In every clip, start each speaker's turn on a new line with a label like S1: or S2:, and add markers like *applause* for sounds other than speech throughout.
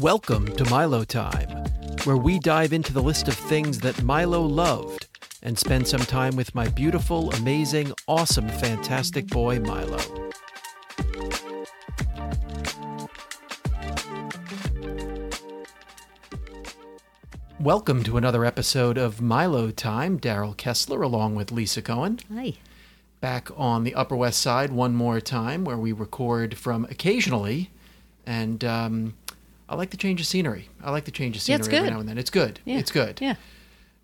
S1: Welcome to Milo Time, where we dive into the list of things that Milo loved and spend some time with my beautiful, amazing, awesome, fantastic boy, Milo. Welcome to another episode of Milo Time. Daryl Kessler along with Lisa Cohen.
S2: Hi.
S1: Back on the Upper West Side one more time, where we record from occasionally. And um, I like the change of scenery. I like the change of
S2: Yeah,
S1: scenery
S2: it's
S1: every now and then. It's good.
S2: Yeah.
S1: It's good.
S2: Yeah.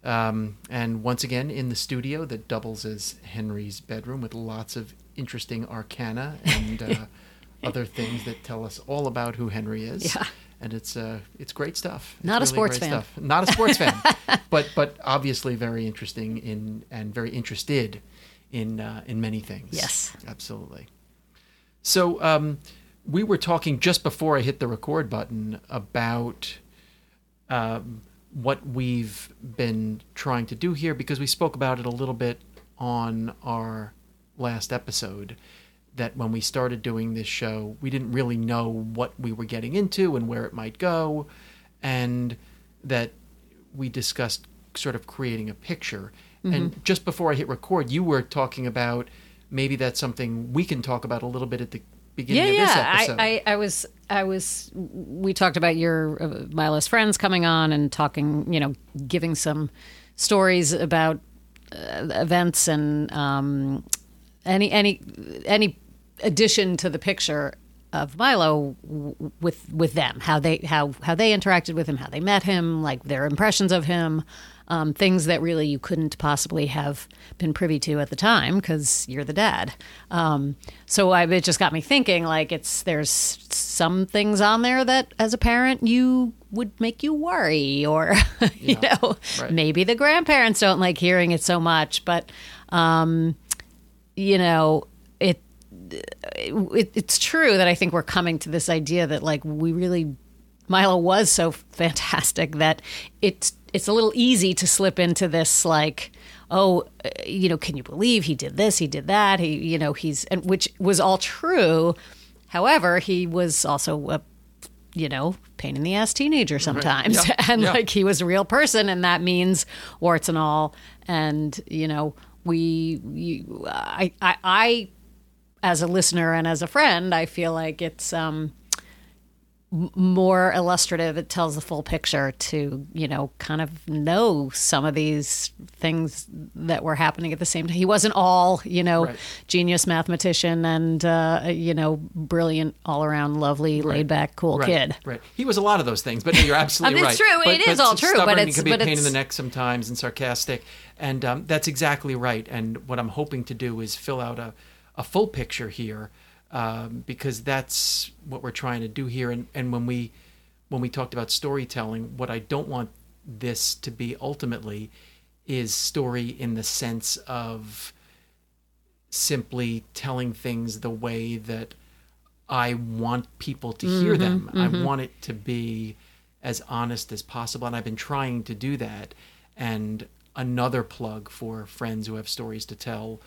S1: Um, and once again, in the studio that doubles as Henry's bedroom with lots of interesting arcana *laughs* and uh, other things that tell us all about who Henry is.
S2: Yeah.
S1: And it's uh, it's great stuff. It's
S2: Not a sports fan.
S1: Stuff. Not a sports fan, *laughs* but but obviously very interesting in and very interested in uh, in many things.
S2: Yes.
S1: absolutely. So um, we were talking just before I hit the record button about um, what we've been trying to do here because we spoke about it a little bit on our last episode. That when we started doing this show, we didn't really know what we were getting into and where it might go, and that we discussed sort of creating a picture. And just before I hit record, you were talking about maybe that's something we can talk about a little bit at the beginning
S2: Yeah,
S1: of this
S2: yeah.
S1: episode.
S2: I, I, I was, I was. We talked about your uh, Milo's friends coming on and talking. You know, giving some stories about uh, events and um, any, any, any addition to the picture of Milo w- with with them. How they how how they interacted with him, how they met him, like their impressions of him. Um, things that really you couldn't possibly have been privy to at the time because you're the dad. Um, so I, it just got me thinking. Like it's there's some things on there that as a parent you would make you worry, or *laughs* you know
S1: right.
S2: maybe the grandparents don't like hearing it so much, but um, you know it, it. It's true that I think we're coming to this idea that like we really Milo was so fantastic that it's it's a little easy to slip into this like oh uh, you know can you believe he did this he did that he you know he's and which was all true however he was also a you know pain in the ass teenager sometimes
S1: Yeah. *laughs*
S2: and
S1: Yeah.
S2: like he was a real person and that means warts and all and you know we you, I, I i as a listener and as a friend i feel like it's um more illustrative it tells the full picture to you know kind of know some of these things that were happening at the same time he wasn't all you know
S1: Right.
S2: genius mathematician and uh, you know brilliant all around lovely laid back cool
S1: right,
S2: kid
S1: Right. He was a lot of those things, but you're absolutely *laughs*
S2: I mean,
S1: right.
S2: it's true.
S1: But,
S2: It is
S1: but
S2: all true, but it's-
S1: can be a
S2: but
S1: pain in the neck sometimes and sarcastic, and um, that's exactly right. And what I'm hoping to do is fill out a, a full picture here, um, because that's what we're trying to do here. And and when we when we talked about storytelling, what I don't want this to be ultimately is story in the sense of simply telling things the way that I want people to hear them. I want it to be as honest as possible. And I've been trying to do that. And another plug for friends who have stories to tell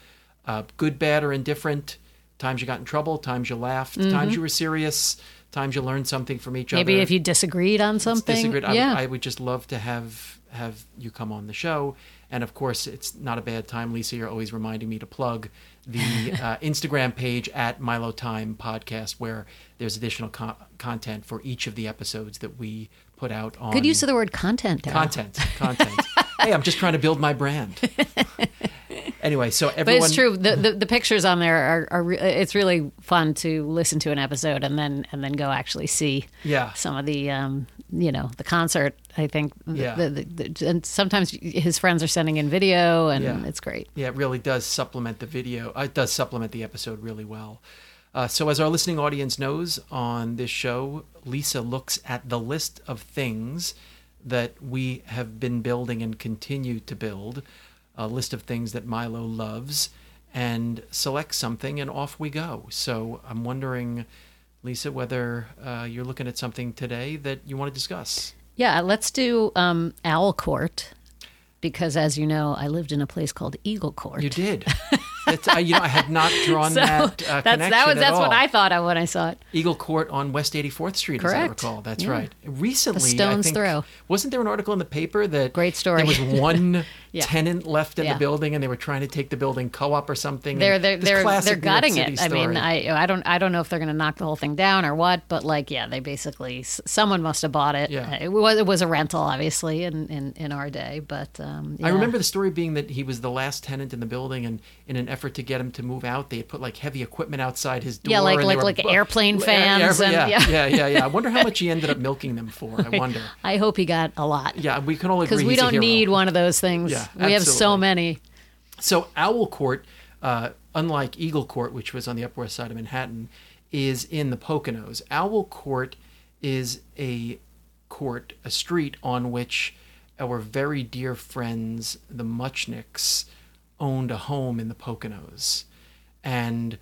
S1: uh, good, bad, or indifferent. Times you got in trouble, times you laughed, times you were serious, times you learned something from each
S2: maybe
S1: other Maybe
S2: if you disagreed on something
S1: disagreed. I,
S2: yeah
S1: would, I would just love to have have you come on the show. And of course, it's not a bad time, Lisa. You're always reminding me to plug the *laughs* uh, Instagram page at Milo Time Podcast, where there's additional co- content for each of the episodes that we put out on
S2: good use of the word content Daryl.
S1: content. Content. *laughs* hey, I'm just trying to build my brand. *laughs* anyway, so everyone.
S2: But it's true. The, the the pictures on there are, are re- it's really fun to listen to an episode and then and then go actually see
S1: Yeah.
S2: some of the um you know the concert. I think
S1: Yeah.
S2: the, the, the, and sometimes his friends are sending in video and
S1: Yeah.
S2: it's great.
S1: Yeah, it really does supplement the video. Uh, it does supplement the episode really well. Uh, so, as our listening audience knows, on this show, Lisa looks at the list of things that we have been building and continue to build, a list of things that Milo loves, and selects something, and off we go. So, I'm wondering, Lisa, whether uh, you're looking at something today that you want to discuss.
S2: Yeah, let's do um, Owl Court because, as you know, I lived in a place called Eagle Court.
S1: You did. *laughs* That's, uh, you know, I had not drawn *laughs*
S2: So
S1: that uh, *laughs*
S2: that's
S1: connection
S2: that was
S1: at
S2: that's
S1: all.
S2: what I thought of when I saw it.
S1: Eagle Court on West 84th Street, as I recall. That's
S2: Yeah.
S1: right. Recently,
S2: The stone's
S1: I think,
S2: throw.
S1: wasn't there an article in the paper that
S2: Great story.
S1: there was *laughs* one
S2: Yeah.
S1: tenant left in
S2: Yeah.
S1: the building, and they were trying to take the building co-op or something?
S2: They're they're they're they're gutting it. I mean. I I don't I don't know if they're going to knock the whole thing down or what, but like yeah, they basically someone must have bought it.
S1: Yeah.
S2: It was it was a rental, obviously, in in, in our day, but um,
S1: I remember the story being that he was the last tenant in the building, and in an effort to get him to move out, they had put like heavy equipment outside his door.
S2: Yeah, like- like-
S1: were
S2: like airplane
S1: air-
S2: fans and-
S1: yeah,
S2: yeah.
S1: yeah, yeah, yeah. I wonder how much he *laughs* ended up milking them for. I wonder.
S2: I hope he got a lot
S1: Yeah, we can all agree
S2: because we don't need one of those things.
S1: Yeah,
S2: we have so many.
S1: So Owl Court, uh, unlike Eagle Court, which was on the Upper West Side of Manhattan, is in the Poconos. Owl Court is a court, a street on which our very dear friends, the Muchnicks, owned a home in the Poconos, and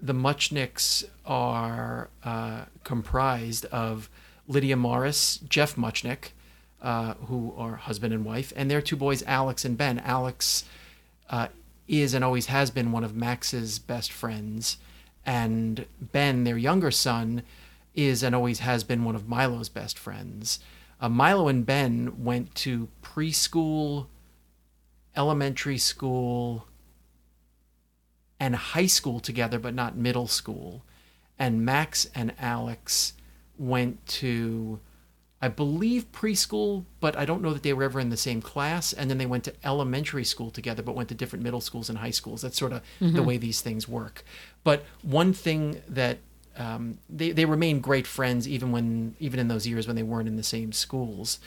S1: the Muchnicks are uh, comprised of Lydia Morris, Jeff Muchnick, uh, who are husband and wife, and their two boys, Alex and Ben. Alex uh, is and always has been one of Max's best friends, and Ben, their younger son, is and always has been one of Milo's best friends. Uh, Milo and Ben went to preschool, elementary school, and high school together, but not middle school. And Max and Alex went to, I believe, preschool, but I don't know that they were ever in the same class. And then they went to elementary school together, but went to different middle schools and high schools. That's sort of the way these things work. But one thing that um, they they remain great friends even when even in those years when they weren't in the same schools.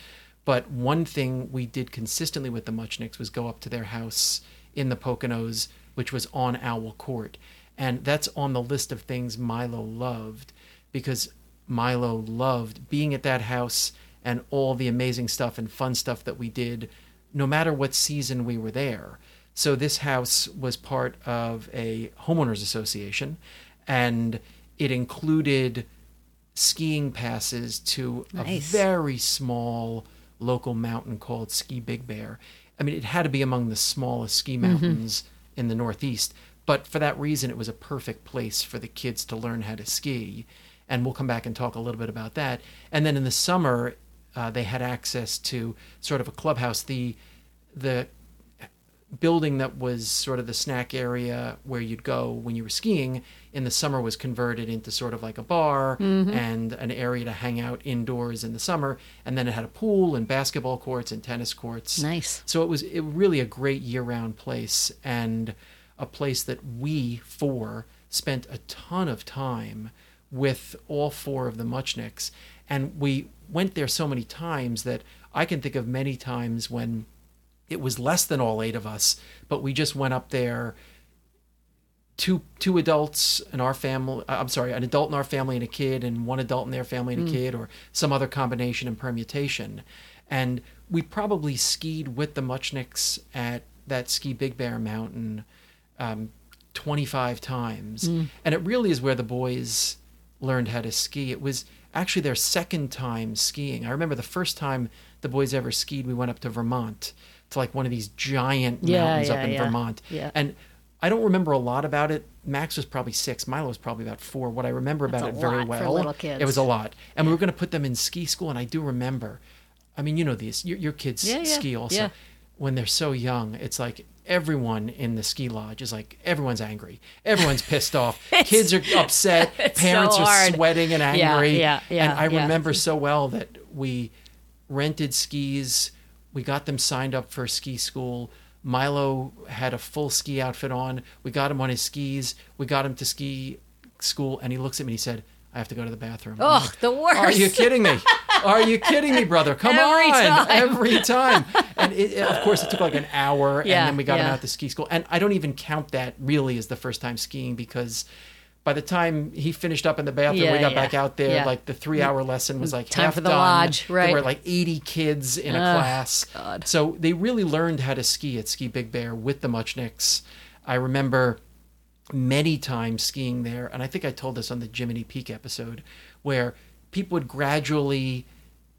S1: But one thing we did consistently with the Muchnicks was go up to their house in the Poconos, which was on Owl Court. And that's on the list of things Milo loved because Milo loved being at that house and all the amazing stuff and fun stuff that we did, no matter what season we were there. So this house was part of a homeowners association, and it included skiing passes to a very small local mountain called Ski Big Bear. I mean, it had to be among the smallest ski mountains in the Northeast, but for that reason, it was a perfect place for the kids to learn how to ski. And we'll come back and talk a little bit about that. And then in the summer, uh, they had access to sort of a clubhouse. The the building that was sort of the snack area where you'd go when you were skiing in the summer was converted into sort of like a bar mm-hmm. and an area to hang out indoors in the summer. And then it had a pool and basketball courts and tennis courts.
S2: Nice.
S1: so it was it really a great year-round place and a place that we four spent a ton of time with all four of the Muchnicks and we went there so many times that I can think of many times when it was less than all eight of us, but we just went up there. Two two adults in our family. uh, I'm sorry, an adult in our family and a kid, and one adult in their family and a kid, or some other combination and permutation. And we probably skied with the Muchnicks at that ski Big Bear Mountain um, 25 times, and it really is where the boys learned how to ski. It was actually their second time skiing. I remember the first time the boys ever skied, we went up to Vermont to like one of these giant
S2: Yeah,
S1: mountains
S2: yeah,
S1: up in
S2: yeah.
S1: Vermont.
S2: Yeah.
S1: And I don't remember a lot about it. Max was probably six. Milo was probably about four. What I remember
S2: That's
S1: about it very well, it was a lot. And we were going to put them in ski school, and I do remember. I mean, you know these. Your, your kids
S2: Yeah, yeah,
S1: ski also.
S2: yeah.
S1: When they're so young, it's like everyone in the ski lodge is like everyone's angry, everyone's pissed off, *laughs* kids are upset, *laughs* parents
S2: so
S1: are sweating and
S2: Yeah,
S1: angry.
S2: yeah, yeah,
S1: and I
S2: yeah.
S1: remember so well that we rented skis. We got them signed up for ski school. Milo had a full ski outfit on. We got him on his skis. We got him to ski school, and he looks at me and he said, "I have to go to the bathroom."
S2: Oh,
S1: like,
S2: the worst.
S1: Are you kidding me? Are you kidding me, brother? Come *laughs*
S2: Every
S1: on,
S2: time.
S1: every time. And it, of course, it took like an hour,
S2: Yeah,
S1: and then we got him
S2: yeah.
S1: out to ski school. And I don't even count that really as the first time skiing because. By the time he finished up in the bathroom,
S2: Yeah,
S1: we got
S2: yeah,
S1: back out there.
S2: yeah.
S1: Like the three-hour lesson was like
S2: Time
S1: half
S2: for the
S1: done.
S2: lodge,
S1: There were like 80 kids in a class.
S2: God.
S1: So they really learned how to ski at Ski Big Bear with the Muchnicks. I remember many times skiing there, and I think I told this on the Jiminy Peak episode, where people would gradually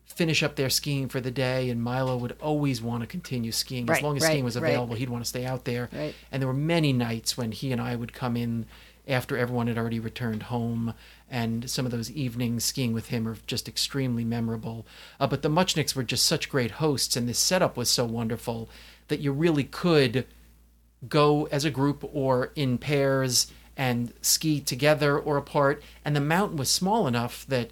S1: finish up their skiing for the day, and Milo would always want to continue skiing as long as
S2: right,
S1: skiing was
S2: right.
S1: available. He'd want to stay out there,
S2: Right.
S1: and there were many nights when he and I would come in after everyone had already returned home, and some of those evenings skiing with him are just extremely memorable. Uh, but the Muchnicks were just such great hosts, and this setup was so wonderful that you really could go as a group or in pairs and ski together or apart. And the mountain was small enough that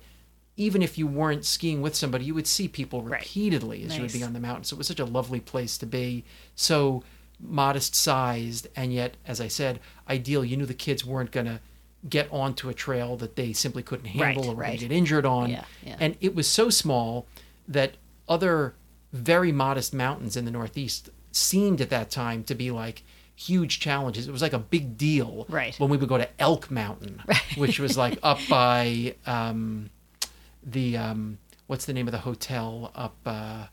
S1: even if you weren't skiing with somebody, you would see people
S2: Right.
S1: repeatedly as you would be on the mountain. So it was such a lovely place to be. So modest sized, and yet, as I said, ideal. You knew the kids weren't going to get onto a trail that they simply couldn't handle
S2: Right,
S1: or
S2: right.
S1: get injured on.
S2: Yeah, yeah.
S1: And it was so small that other very modest mountains in the Northeast seemed at that time to be like huge challenges. It was like a big deal
S2: Right.
S1: when we would go to Elk Mountain, *laughs* which was like up by um, the um, what's the name of the hotel up uh,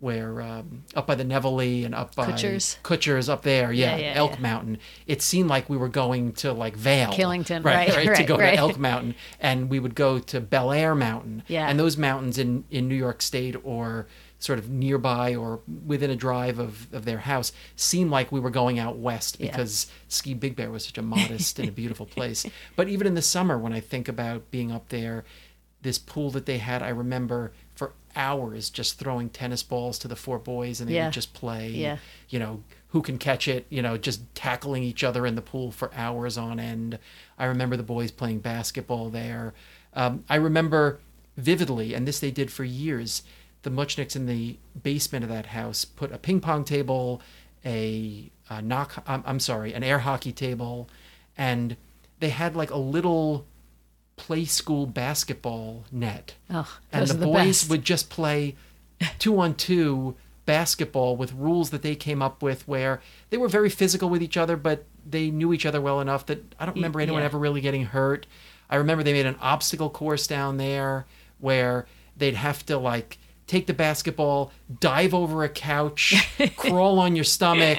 S1: where um, up by the Nevele and up by
S2: Kutsher's?
S1: Kutsher's up there, yeah,
S2: Yeah, yeah,
S1: Elk
S2: yeah.
S1: Mountain. It seemed like we were going to like Vail,
S2: Killington,
S1: right,
S2: right,
S1: to
S2: right,
S1: go
S2: right.
S1: to Elk Mountain, and we would go to Belleayre Mountain,
S2: Yeah.
S1: and those mountains in in New York State or sort of nearby or within a drive of, of their house seemed like we were going out west
S2: Yeah.
S1: because Ski Big Bear was such a *laughs* modest and a beautiful place. But even in the summer, when I think about being up there, this pool that they had, I remember hours just throwing tennis balls to the four boys and they
S2: Yeah.
S1: would just play.
S2: Yeah.
S1: You know, who can catch it, you know, just tackling each other in the pool for hours on end. I remember the boys playing basketball there. Um, I remember vividly, and this they did for years, the Muchnicks in the basement of that house put a ping pong table, a, a knock, I'm, I'm sorry, an air hockey table, and they had like a little Playskool basketball net.
S2: Oh,
S1: and the
S2: the
S1: boys
S2: best.
S1: would just play two on two basketball with rules that they came up with where they were very physical with each other, but they knew each other well enough that I don't remember anyone
S2: yeah.
S1: ever really getting hurt. I remember they made an obstacle course down there where they'd have to like take the basketball, dive over a couch, *laughs* crawl on your stomach,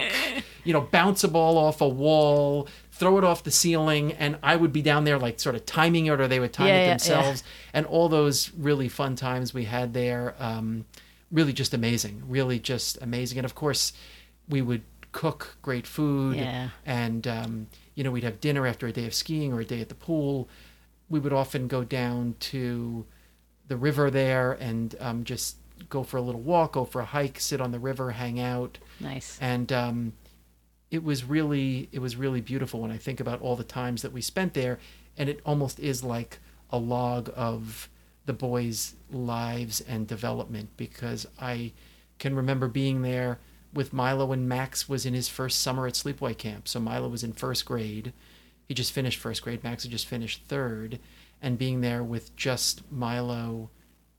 S1: you know, bounce a ball off a wall, throw it off the ceiling, and I would be down there like sort of timing it, or they would time
S2: Yeah,
S1: it
S2: yeah,
S1: themselves, and all those really fun times we had there. Um, really just amazing, really just amazing, and of course, we would cook great food, and um, you know, we'd have dinner after a day of skiing or a day at the pool. We would often go down to the river there and um, just go for a little walk, go for a hike, sit on the river, hang out,
S2: Nice.
S1: and um, it was really it was really beautiful when I think about all the times that we spent there, and it almost is like a log of the boys' lives and development because I can remember being there with Milo when Max was in his first summer at sleepaway camp. So Milo was in first grade. He just finished first grade. Max had just finished third, and being there with just Milo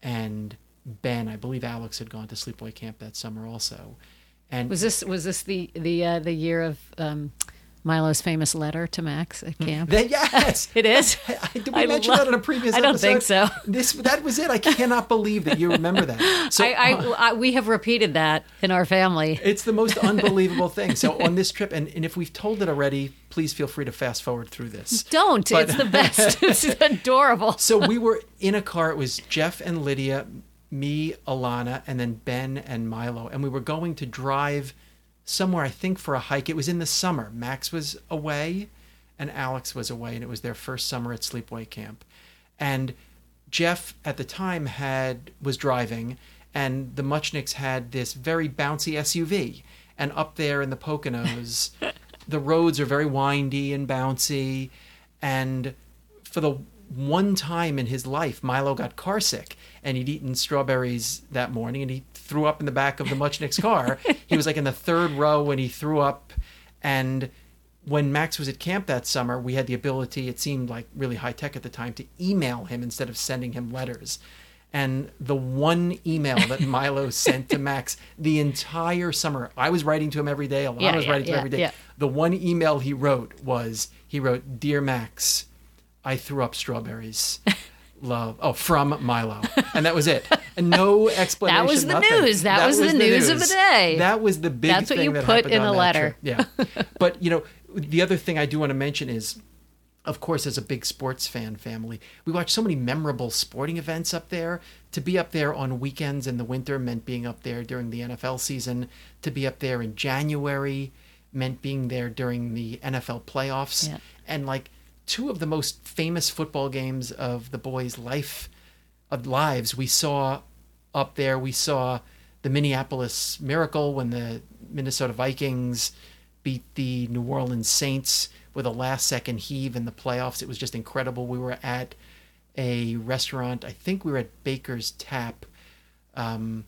S1: and Ben. I believe Alex had gone to sleepaway camp that summer also. And
S2: Was this was this the the uh, the year of um, Milo's famous letter to Max at camp?
S1: That, yes, *laughs*
S2: it is. *laughs*
S1: Did we
S2: I
S1: mention
S2: love-
S1: that in a previous?
S2: I don't
S1: episode?
S2: think so. *laughs*
S1: This that was it. I cannot believe that you remember that. So
S2: I, I, I we have repeated that in our family.
S1: it's the most unbelievable thing. So on this trip, and, and if we've told it already, please feel free to fast forward through this.
S2: Don't.
S1: But-
S2: it's the best. it's adorable.
S1: So we were in a car. It was Jeff and Lydia, me, Alana, and then Ben and Milo, and we were going to drive somewhere. I think for a hike. It was in the summer. Max was away, and Alex was away, and it was their first summer at sleepaway camp. And Jeff at the time had was driving, and the Muchnicks had this very bouncy SUV. And up there in the Poconos, *laughs* the roads are very windy and bouncy. And for the one time in his life, Milo got car sick, and he'd eaten strawberries that morning, and he threw up in the back of the Muchnick's car. *laughs* he was like in the third row when he threw up, and when Max was at camp that summer, we had the ability, it seemed like really high tech at the time, to email him instead of sending him letters. And the one email that *laughs* Milo sent to Max the entire summer, I was writing to him every day, Alana
S2: Yeah,
S1: was
S2: yeah,
S1: writing to him every day.
S2: yeah.
S1: The one email he wrote was, he wrote, Dear Max, I threw up strawberries. *laughs* Love. Oh, from Milo. And that was it. And no explanation. *laughs*
S2: That was the
S1: nothing.
S2: news. That was the news of the day.
S1: That was the big
S2: That's what
S1: thing
S2: you
S1: that
S2: put in a letter.
S1: Yeah. *laughs* but, you know, the other thing I do want to mention is of course, as a big sports fan family, we watched so many memorable sporting events up there. To be up there on weekends in the winter meant being up there during the NFL season. To be up there in January meant being there during the NFL playoffs.
S2: Yeah.
S1: And like two of the most famous football games of the boys' life of lives we saw up there. We saw the Minneapolis Miracle when the Minnesota Vikings beat the New Orleans Saints with a last second heave in the playoffs. It was just incredible. We were at a restaurant, I think we were at Baker's Tap. Um,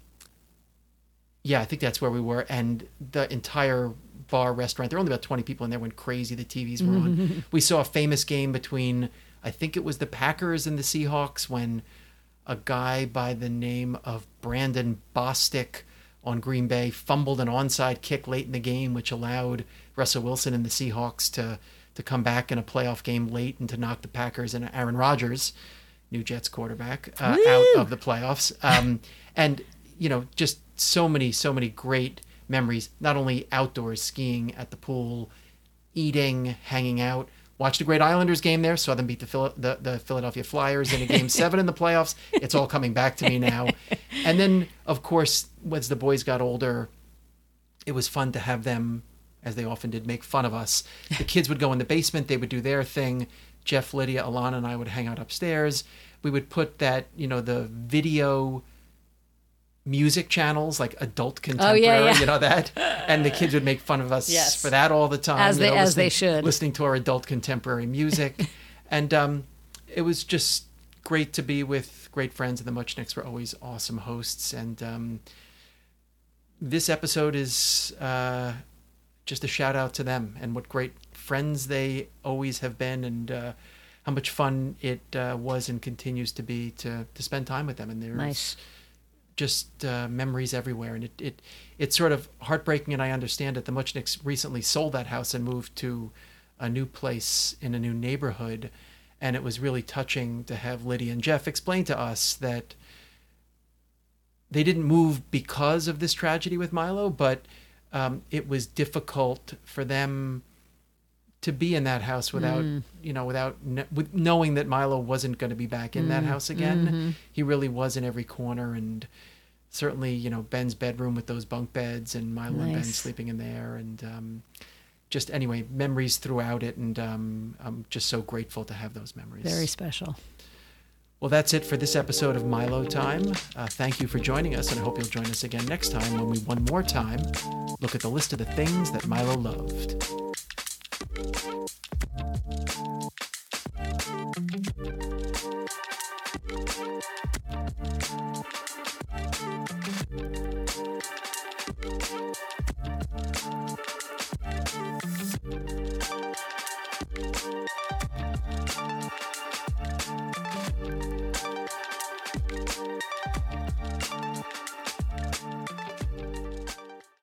S1: yeah, I think that's where we were. And the entire bar restaurant, there were only about 20 people in there, went crazy. The TVs were on. *laughs* we saw a famous game between, I think it was the Packers and the Seahawks when a guy by the name of Brandon Bostick on Green Bay fumbled an onside kick late in the game, which allowed Russell Wilson and the Seahawks to to come back in a playoff game late and to knock the Packers and Aaron Rodgers, new Jets quarterback, uh, out of the playoffs. Um, and you know, just so many, so many great memories. Not only outdoors skiing at the pool, eating, hanging out. Watched a great Islanders game there. Saw them beat the, Phil- the the Philadelphia Flyers in a game *laughs* seven in the playoffs. It's all coming back to me now. And then, of course, as the boys got older, it was fun to have them, as they often did, make fun of us. The kids would go in the basement, they would do their thing. Jeff, Lydia, Alana, and I would hang out upstairs. We would put that, you know, the video music channels like adult contemporary,
S2: Oh, yeah.
S1: you know that, and the kids would make fun of us
S2: Yes.
S1: for that all the time.
S2: As they-
S1: know,
S2: as they should.
S1: listening to our adult contemporary music, *laughs* and um, it was just great to be with great friends. And the Muchnicks were always awesome hosts, and um, this episode is uh, just a shout out to them and what great friends they always have been, and uh, how much fun it uh, was and continues to be to to spend time with them. And there's
S2: Nice.
S1: Just uh, memories everywhere, and it, it it's sort of heartbreaking. And I understand it. The Muchnicks recently sold that house and moved to a new place in a new neighborhood, and it was really touching to have Lydia and Jeff explain to us that they didn't move because of this tragedy with Milo, but um, it was difficult for them to be in that house without you know without with knowing that Milo wasn't going to be back in that house again. He really was in every corner and certainly you know Ben's bedroom with those bunk beds and Milo and Ben sleeping in there and um, just anyway memories throughout it and um, I'm just so grateful to have those memories.
S2: Very special.
S1: Well, that's it for this episode of Milo Time. Uh, thank you for joining us, and I hope you'll join us again next time when we one more time look at the list of the things that Milo loved.